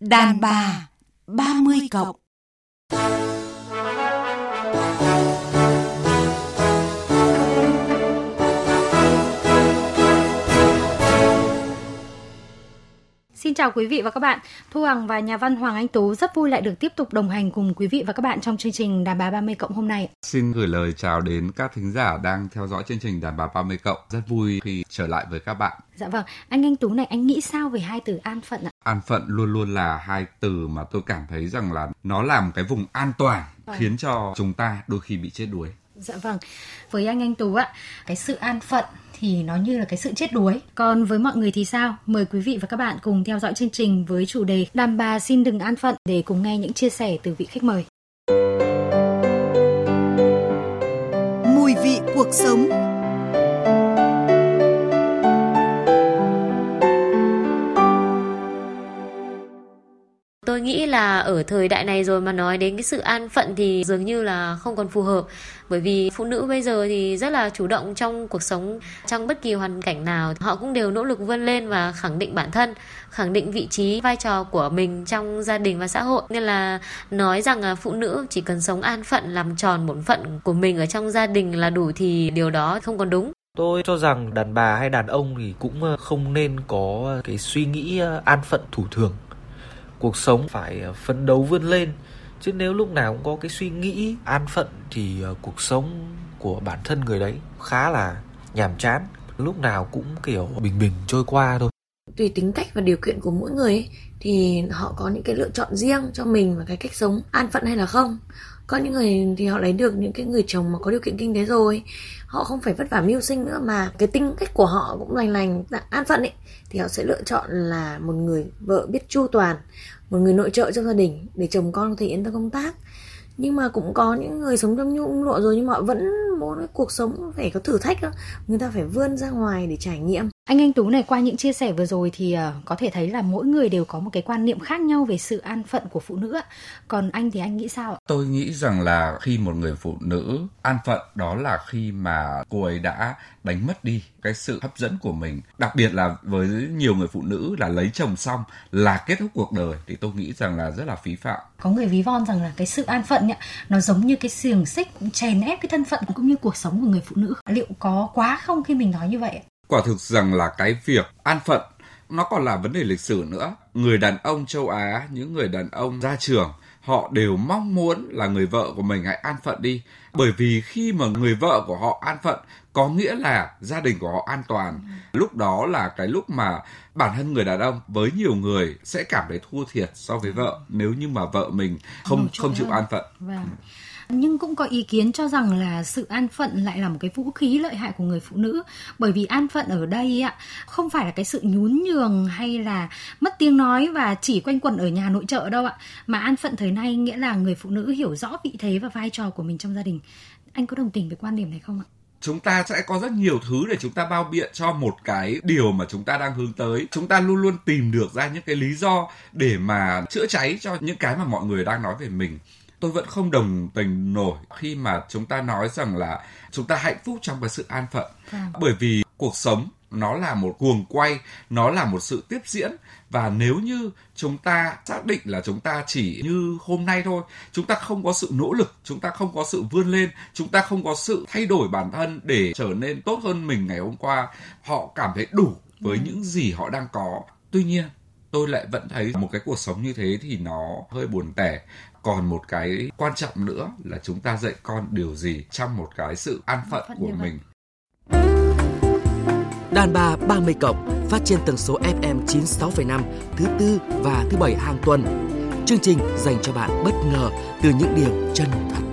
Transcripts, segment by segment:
Đàn bà 30 cộng. Xin chào quý vị và các bạn. Thu Hằng và nhà văn Hoàng Anh Tú rất vui lại được tiếp tục đồng hành cùng quý vị và các bạn trong chương trình Đàn bà 30 cộng hôm nay. Xin gửi lời chào đến các thính giả đang theo dõi chương trình Đàn bà 30 cộng. Rất vui khi trở lại với các bạn. Dạ vâng, anh Anh Tú này anh nghĩ sao về hai từ an phận ạ? An phận luôn luôn là hai từ mà tôi cảm thấy rằng là nó làm cái vùng an toàn vâng. khiến cho chúng ta đôi khi bị chết đuối. Dạ vâng. Với anh Anh Tú ạ, cái sự an phận thì nó như là cái sự chết đuối. Còn với mọi người thì sao? Mời quý vị và các bạn cùng theo dõi chương trình với chủ đề Đàn bà xin đừng an phận để cùng nghe những chia sẻ từ vị khách mời. Mùi vị cuộc sống tôi nghĩ là ở thời đại này rồi mà nói đến cái sự an phận thì dường như là không còn phù hợp. Bởi vì phụ nữ bây giờ thì rất là chủ động trong cuộc sống, trong bất kỳ hoàn cảnh nào, họ cũng đều nỗ lực vươn lên và khẳng định bản thân, khẳng định vị trí, vai trò của mình trong gia đình và xã hội. Nên là nói rằng phụ nữ chỉ cần sống an phận, làm tròn bổn phận của mình ở trong gia đình là đủ thì điều đó không còn đúng. Tôi cho rằng đàn bà hay đàn ông thì cũng ờ, không nên có cái suy nghĩ ờ, an phận thủ thường cuộc sống phải ờ, phấn đấu vươn lên. Chứ nếu lúc nào cũng có cái suy nghĩ an phận thì ờ, cuộc sống của bản thân người đấy khá là nhàm chán. Lúc nào cũng kiểu bình bình trôi qua thôi. Tùy tính cách và điều kiện của mỗi người ấy, thì họ có những cái lựa chọn riêng cho mình và cái cách sống an phận hay là không có những người thì họ lấy được những cái người chồng mà có điều kiện kinh tế rồi. Họ không phải vất vả mưu sinh nữa mà cái tính cách của họ cũng lành lành an phận ấy, thì họ sẽ lựa chọn là một người vợ biết chu toàn, một người nội trợ trong gia đình để chồng con có thể yên tâm công tác. Nhưng mà cũng có những người sống trong nhung lụa rồi nhưng mà vẫn muốn cái cuộc sống phải có thử thách đó. Người ta phải vươn ra ngoài để trải nghiệm anh anh tú này qua những chia sẻ vừa rồi thì uh, có thể thấy là mỗi người đều có một cái quan niệm khác nhau về sự an phận của phụ nữ còn anh thì anh nghĩ sao tôi nghĩ rằng là khi một người phụ nữ an phận đó là khi mà cô ấy đã đánh mất đi cái sự hấp dẫn của mình. Đặc biệt là với nhiều người phụ nữ là lấy chồng xong là kết thúc cuộc đời thì tôi nghĩ rằng là rất là phí phạm. Có người ví von rằng là cái sự an phận nhỉ nó giống như cái xiềng xích chèn ép cái thân phận cũng như cuộc sống của người phụ nữ. Liệu có quá không khi mình nói như vậy quả thực rằng là cái việc an phận nó còn là vấn đề lịch sử nữa. Người đàn ông châu á những người đàn ông ra trường họ đều mong muốn là người vợ của mình hãy an phận đi. Bởi vì khi mà người vợ của họ an phận có nghĩa là gia đình của họ an toàn. Lúc đó là cái lúc mà bản thân người đàn ông với nhiều người sẽ cảm thấy thua thiệt so với vợ. Nếu như mà vợ mình không không chịu an phận. Vâng nhưng cũng có ý kiến cho rằng là sự an phận lại là một cái vũ khí lợi hại của người phụ nữ. Bởi vì an phận ở đây ạ, không phải là cái sự nhún nhường hay là mất tiếng nói và chỉ quanh quẩn ở nhà nội trợ đâu ạ. Mà an phận thời nay nghĩa là người phụ nữ hiểu rõ vị thế và vai trò của mình trong gia đình. Anh có đồng tình với quan điểm này không ạ? Chúng ta sẽ có rất nhiều thứ để chúng ta bao biện cho một cái điều mà chúng ta đang hướng tới. Chúng ta luôn luôn tìm được ra những cái lý do để mà chữa cháy cho những cái mà mọi người đang nói về mình tôi vẫn không đồng tình nổi khi mà chúng ta nói rằng là chúng ta hạnh phúc trong cái sự an phận à. bởi vì cuộc sống nó là một cuồng quay nó là một sự tiếp diễn và nếu như chúng ta xác định là chúng ta chỉ như hôm nay thôi chúng ta không có sự nỗ lực chúng ta không có sự vươn lên chúng ta không có sự thay đổi bản thân để trở nên tốt hơn mình ngày hôm qua họ cảm thấy đủ với ừ. những gì họ đang có tuy nhiên tôi lại vẫn thấy một cái cuộc sống như thế thì nó hơi buồn tẻ. Còn một cái quan trọng nữa là chúng ta dạy con điều gì trong một cái sự an phận của mình. Đàn bà 30 cộng phát trên tần số FM 96,5 thứ tư và thứ bảy hàng tuần. Chương trình dành cho bạn bất ngờ từ những điều chân thật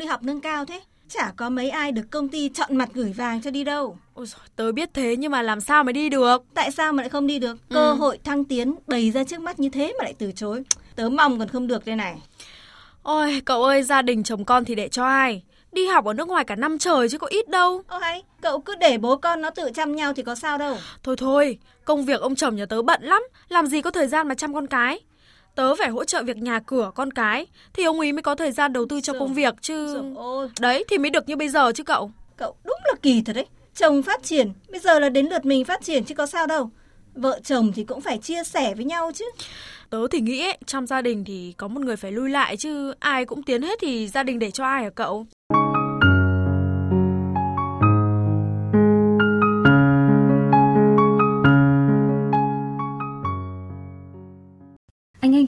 đi học nâng cao thế? Chả có mấy ai được công ty chọn mặt gửi vàng cho đi đâu. Ôi dồi, tớ biết thế nhưng mà làm sao mà đi được? Tại sao mà lại không đi được? Ừ. Cơ hội thăng tiến bày ra trước mắt như thế mà lại từ chối. Tớ mong còn không được đây này. Ôi, cậu ơi, gia đình chồng con thì để cho ai? Đi học ở nước ngoài cả năm trời chứ có ít đâu. Ô hay, cậu cứ để bố con nó tự chăm nhau thì có sao đâu. Thôi thôi, công việc ông chồng nhà tớ bận lắm, làm gì có thời gian mà chăm con cái. Tớ phải hỗ trợ việc nhà cửa con cái thì ông ấy mới có thời gian đầu tư cho công việc chứ. đấy thì mới được như bây giờ chứ cậu. Cậu đúng là kỳ thật đấy. Chồng phát triển bây giờ là đến lượt mình phát triển chứ có sao đâu. Vợ chồng thì cũng phải chia sẻ với nhau chứ. Tớ thì nghĩ ấy, trong gia đình thì có một người phải lui lại chứ ai cũng tiến hết thì gia đình để cho ai hả cậu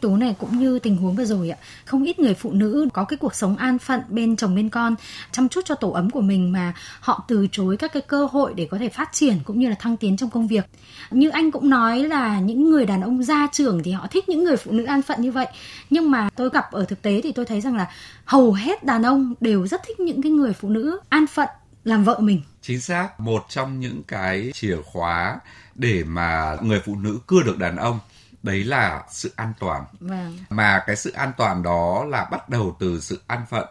tố này cũng như tình huống vừa rồi ạ. Không ít người phụ nữ có cái cuộc sống an phận bên chồng bên con, chăm chút cho tổ ấm của mình mà họ từ chối các cái cơ hội để có thể phát triển cũng như là thăng tiến trong công việc. Như anh cũng nói là những người đàn ông gia trưởng thì họ thích những người phụ nữ an phận như vậy. Nhưng mà tôi gặp ở thực tế thì tôi thấy rằng là hầu hết đàn ông đều rất thích những cái người phụ nữ an phận, làm vợ mình. Chính xác, một trong những cái chìa khóa để mà người phụ nữ cưa được đàn ông đấy là sự an toàn. Vâng. mà cái sự an toàn đó là bắt đầu từ sự an phận.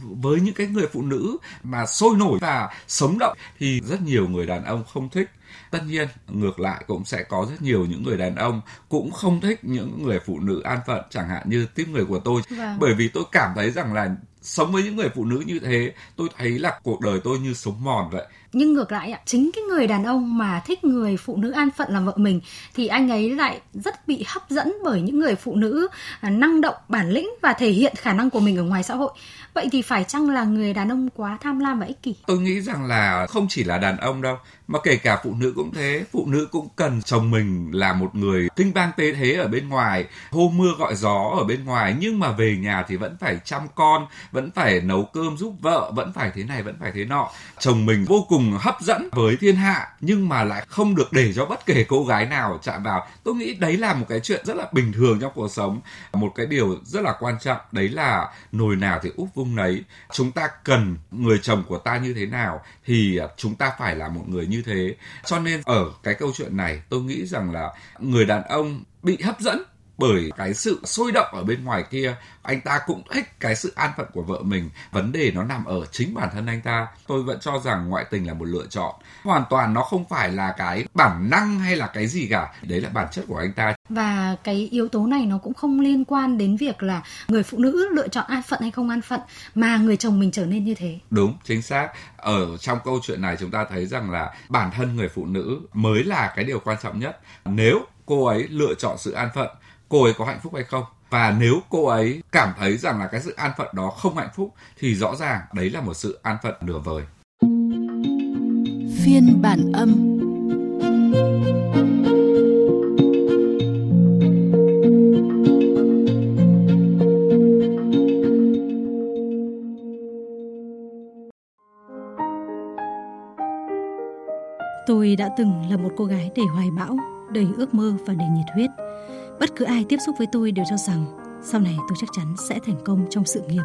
Với những cái người phụ nữ mà sôi nổi và sống động thì rất nhiều người đàn ông không thích tất nhiên ngược lại cũng sẽ có rất nhiều những người đàn ông cũng không thích những người phụ nữ an phận chẳng hạn như tiếp người của tôi. Vâng. bởi vì tôi cảm thấy rằng là sống với những người phụ nữ như thế tôi thấy là cuộc đời tôi như sống mòn vậy. Nhưng ngược lại ạ chính cái người đàn ông mà thích người phụ nữ an phận làm vợ mình thì anh ấy lại rất bị hấp dẫn bởi những người phụ nữ à, năng động bản lĩnh và thể hiện khả năng của mình ở ngoài xã hội. Vậy thì phải chăng là người đàn ông quá tham lam và ích kỷ? Tôi nghĩ rằng là không chỉ là đàn ông đâu mà kể cả phụ nữ cũng thế. Phụ nữ cũng cần chồng mình là một người kinh bang tế thế ở bên ngoài, hô mưa gọi gió ở bên ngoài, nhưng mà về nhà thì vẫn phải chăm con, vẫn phải nấu cơm giúp vợ, vẫn phải thế này, vẫn phải thế nọ. Chồng mình vô cùng hấp dẫn với thiên hạ, nhưng mà lại không được để cho bất kể cô gái nào chạm vào. Tôi nghĩ đấy là một cái chuyện rất là bình thường trong cuộc sống. Một cái điều rất là quan trọng, đấy là nồi nào thì úp vung nấy. Chúng ta cần người chồng của ta như thế nào thì chúng ta phải là một người như thế cho nên ở cái câu chuyện này, tôi nghĩ rằng là người đàn ông bị hấp dẫn bởi cái sự sôi động ở bên ngoài kia anh ta cũng thích cái sự an phận của vợ mình. Vấn đề nó nằm ở chính bản thân anh ta. Tôi vẫn cho rằng ngoại tình là một lựa chọn. Hoàn toàn nó không phải là cái bản năng hay là cái gì cả. Đấy là bản chất của anh ta. Và cái yếu tố này nó cũng không liên quan đến việc là người phụ nữ lựa chọn an phận hay không an phận mà người chồng mình trở nên như thế. Đúng chính xác. Ở trong câu chuyện này chúng ta thấy rằng là bản thân người phụ nữ mới là cái điều quan trọng nhất. Nếu cô ấy lựa chọn sự an phận cô ấy có hạnh phúc hay không? Và nếu cô ấy cảm thấy rằng là cái sự an phận đó không hạnh phúc thì rõ ràng đấy là một sự an phận nửa vời. Phiên bản âm. Tôi đã từng là một cô gái đầy hoài bão, đầy ước mơ và đầy nhiệt huyết. Bất cứ ai tiếp xúc với tôi đều cho rằng sau này tôi chắc chắn sẽ thành công trong sự nghiệp.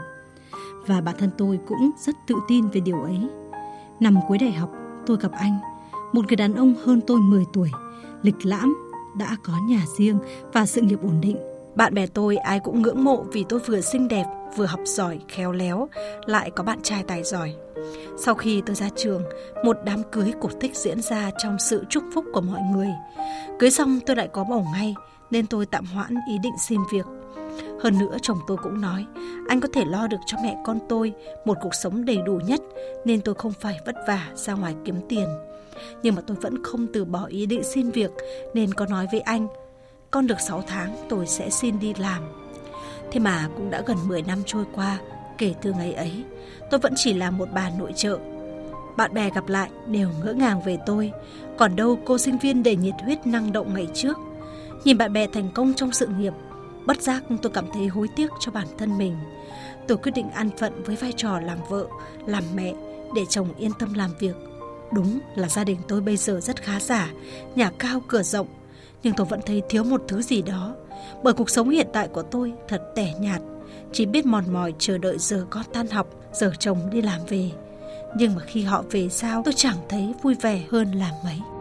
Và bản thân tôi cũng rất tự tin về điều ấy. Năm cuối đại học, tôi gặp anh, một người đàn ông hơn tôi 10 tuổi, lịch lãm, đã có nhà riêng và sự nghiệp ổn định. Bạn bè tôi ai cũng ngưỡng mộ vì tôi vừa xinh đẹp, vừa học giỏi, khéo léo, lại có bạn trai tài giỏi. Sau khi tôi ra trường, một đám cưới cổ tích diễn ra trong sự chúc phúc của mọi người. Cưới xong tôi lại có bầu ngay, nên tôi tạm hoãn ý định xin việc. Hơn nữa chồng tôi cũng nói, anh có thể lo được cho mẹ con tôi một cuộc sống đầy đủ nhất nên tôi không phải vất vả ra ngoài kiếm tiền. Nhưng mà tôi vẫn không từ bỏ ý định xin việc nên có nói với anh, con được 6 tháng tôi sẽ xin đi làm. Thế mà cũng đã gần 10 năm trôi qua kể từ ngày ấy, tôi vẫn chỉ là một bà nội trợ. Bạn bè gặp lại đều ngỡ ngàng về tôi, còn đâu cô sinh viên đầy nhiệt huyết năng động ngày trước – Nhìn bạn bè thành công trong sự nghiệp, bất giác tôi cảm thấy hối tiếc cho bản thân mình. Tôi quyết định an phận với vai trò làm vợ, làm mẹ để chồng yên tâm làm việc. Đúng là gia đình tôi bây giờ rất khá giả, nhà cao cửa rộng, nhưng tôi vẫn thấy thiếu một thứ gì đó. Bởi cuộc sống hiện tại của tôi thật tẻ nhạt, chỉ biết mòn mỏi chờ đợi giờ con tan học, giờ chồng đi làm về. Nhưng mà khi họ về sao tôi chẳng thấy vui vẻ hơn là mấy.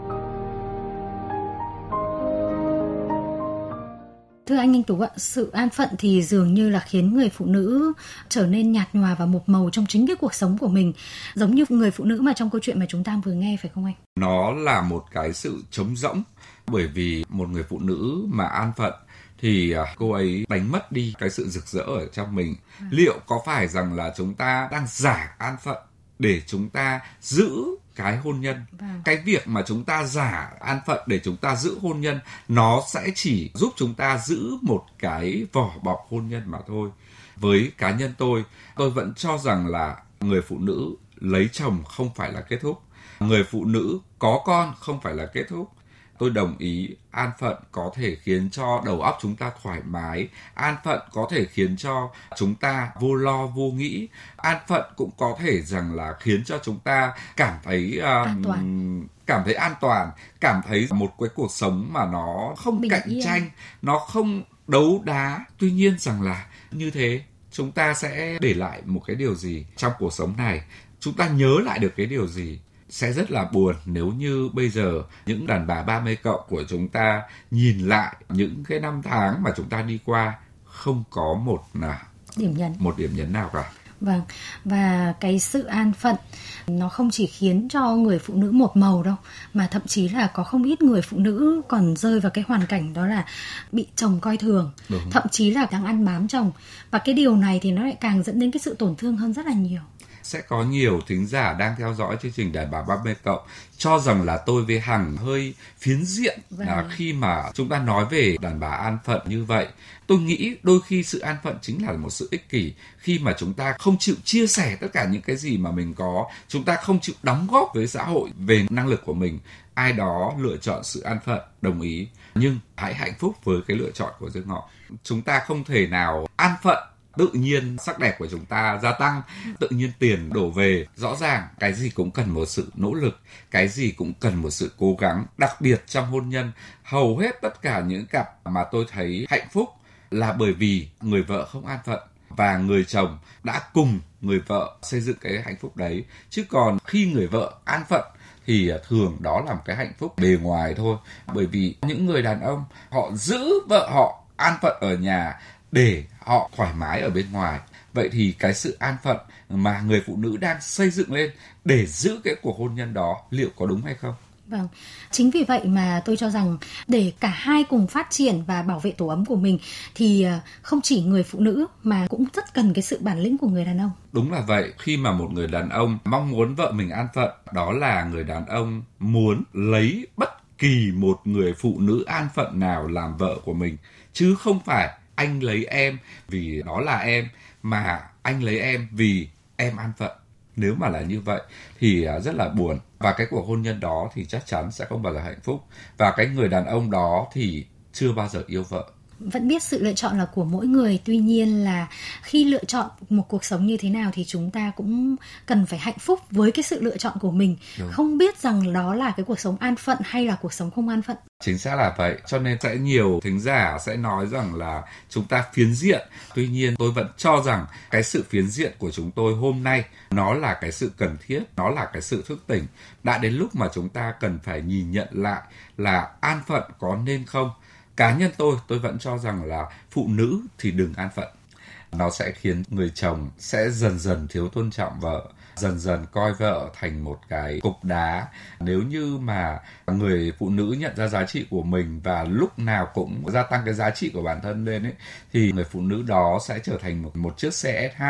Thưa anh Anh Tú ạ, sự an phận thì dường như là khiến người phụ nữ trở nên nhạt nhòa và một màu trong chính cái cuộc sống của mình, giống như người phụ nữ mà trong câu chuyện mà chúng ta vừa nghe phải không anh? Nó là một cái sự trống rỗng bởi vì một người phụ nữ mà an phận thì à, cô ấy đánh mất đi cái sự rực rỡ ở trong mình à. liệu có phải rằng là chúng ta đang giả an phận để chúng ta giữ cái hôn nhân. Vâng. cái việc mà chúng ta giả an phận để chúng ta giữ hôn nhân nó sẽ chỉ giúp chúng ta giữ một cái vỏ bọc hôn nhân mà thôi. Với cá nhân tôi tôi vẫn cho rằng là người phụ nữ lấy chồng không phải là kết thúc. Người phụ nữ có con không phải là kết thúc tôi đồng ý an phận có thể khiến cho đầu óc chúng ta thoải mái an phận có thể khiến cho chúng ta vô lo vô nghĩ an phận cũng có thể rằng là khiến cho chúng ta cảm thấy uh, an toàn. cảm thấy an toàn cảm thấy một cái cuộc sống mà nó không Bình cạnh yên. tranh nó không đấu đá. Tuy nhiên rằng là như thế chúng ta sẽ để lại một cái điều gì trong cuộc sống này? Chúng ta nhớ lại được cái điều gì sẽ rất là buồn nếu như bây giờ những đàn bà 30 cộng của chúng ta nhìn lại những cái năm tháng mà chúng ta đi qua không có một nào điểm nhấn một điểm nhấn nào cả Vâng, và cái sự an phận nó không chỉ khiến cho người phụ nữ một màu đâu, mà thậm chí là có không ít người phụ nữ còn rơi vào cái hoàn cảnh đó là bị chồng coi thường, Đúng. thậm chí là đang ăn bám chồng. Và cái điều này thì nó lại càng dẫn đến cái sự tổn thương hơn rất là nhiều sẽ có nhiều thính giả đang theo dõi chương trình đàn bà 30 cộng cho rằng là tôi với Hằng hơi phiến diện vâng. à, khi mà chúng ta nói về đàn bà an phận như vậy. Tôi nghĩ đôi khi sự an phận chính là một sự ích kỷ khi mà chúng ta không chịu chia sẻ tất cả những cái gì mà mình có, chúng ta không chịu đóng góp với xã hội về năng lực của mình. Ai đó lựa chọn sự an phận, đồng ý, nhưng hãy hạnh phúc với cái lựa chọn của riêng họ. Chúng ta không thể nào an phận tự nhiên sắc đẹp của chúng ta gia tăng, tự nhiên tiền đổ về. Rõ ràng, cái gì cũng cần một sự nỗ lực, cái gì cũng cần một sự cố gắng. Đặc biệt trong hôn nhân, hầu hết tất cả những cặp mà tôi thấy hạnh phúc là bởi vì người vợ không an phận và người chồng đã cùng người vợ xây dựng cái hạnh phúc đấy. Chứ còn khi người vợ an phận thì thường đó là một cái hạnh phúc bề ngoài thôi. Bởi vì những người đàn ông, họ giữ vợ họ an phận ở nhà để họ thoải mái ở bên ngoài vậy thì cái sự an phận mà người phụ nữ đang xây dựng lên để giữ cái cuộc hôn nhân đó liệu có đúng hay không Vâng, chính vì vậy mà tôi cho rằng để cả hai cùng phát triển và bảo vệ tổ ấm của mình thì ờ, không chỉ người phụ nữ mà cũng rất cần cái sự bản lĩnh của người đàn ông. Đúng là vậy, khi mà một người đàn ông mong muốn vợ mình an phận, đó là người đàn ông muốn lấy bất kỳ một người phụ nữ an phận nào làm vợ của mình chứ không phải anh lấy em vì đó là em, mà anh lấy em vì em an phận. Nếu mà là như vậy thì à, rất là buồn. Và cái cuộc hôn nhân đó thì chắc chắn sẽ không bao giờ hạnh phúc. Và cái người đàn ông đó thì chưa bao giờ yêu vợ vẫn biết sự lựa chọn là của mỗi người. Tuy nhiên là khi lựa chọn một cuộc sống như thế nào thì chúng ta cũng cần phải hạnh phúc với cái sự lựa chọn của mình. Đúng. không biết rằng đó là cái cuộc sống an phận hay là cuộc sống không an phận. Chính xác là vậy. Cho nên sẽ nhiều thính giả sẽ nói rằng là chúng ta phiến diện. Tuy nhiên tôi vẫn cho rằng cái sự phiến diện của chúng tôi hôm nay nó là cái sự cần thiết nó là cái sự thức tỉnh. Đã đến lúc mà chúng ta cần phải nhìn nhận lại là an phận có nên không cá nhân tôi tôi vẫn cho rằng là phụ nữ thì đừng an phận. Nó sẽ khiến người chồng sẽ dần dần thiếu tôn trọng vợ, dần dần coi vợ thành một cái cục đá. Nếu như mà người phụ nữ nhận ra giá trị của mình và lúc nào cũng gia tăng cái giá trị của bản thân lên ấy, thì người phụ nữ đó sẽ trở thành một một chiếc xe SH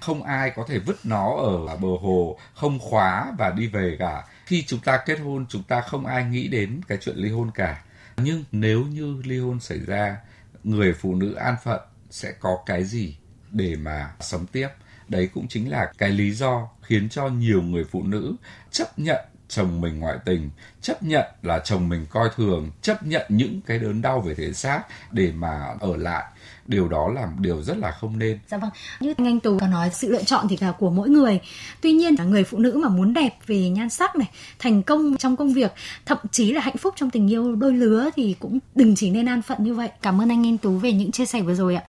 không ai có thể vứt nó ở bờ hồ, không khóa và đi về cả. Khi chúng ta kết hôn, chúng ta không ai nghĩ đến cái chuyện ly hôn cả nhưng nếu như ly hôn xảy ra, người phụ nữ an phận sẽ có cái gì để mà sống tiếp? Đấy cũng chính là cái lý do khiến cho nhiều người phụ nữ chấp nhận chồng mình ngoại tình, chấp nhận là chồng mình coi thường, chấp nhận những cái đớn đau về thể xác để mà ở lại điều đó là điều rất là không nên. Dạ vâng, như anh Anh Tú có nói sự lựa chọn thì là của mỗi người. Tuy nhiên là người phụ nữ mà muốn đẹp về nhan sắc này, thành công trong công việc, thậm chí là hạnh phúc trong tình yêu đôi lứa thì cũng đừng chỉ nên an phận như vậy. Cảm ơn anh Anh Tú về những chia sẻ vừa rồi ạ.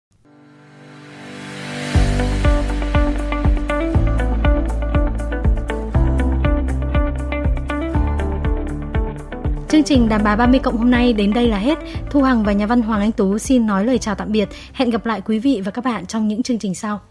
Chương trình Đàm bà 30 cộng hôm nay đến đây là hết. Thu Hằng và nhà văn Hoàng Anh Tú xin nói lời chào tạm biệt. Hẹn gặp lại quý vị và các bạn trong những chương trình sau.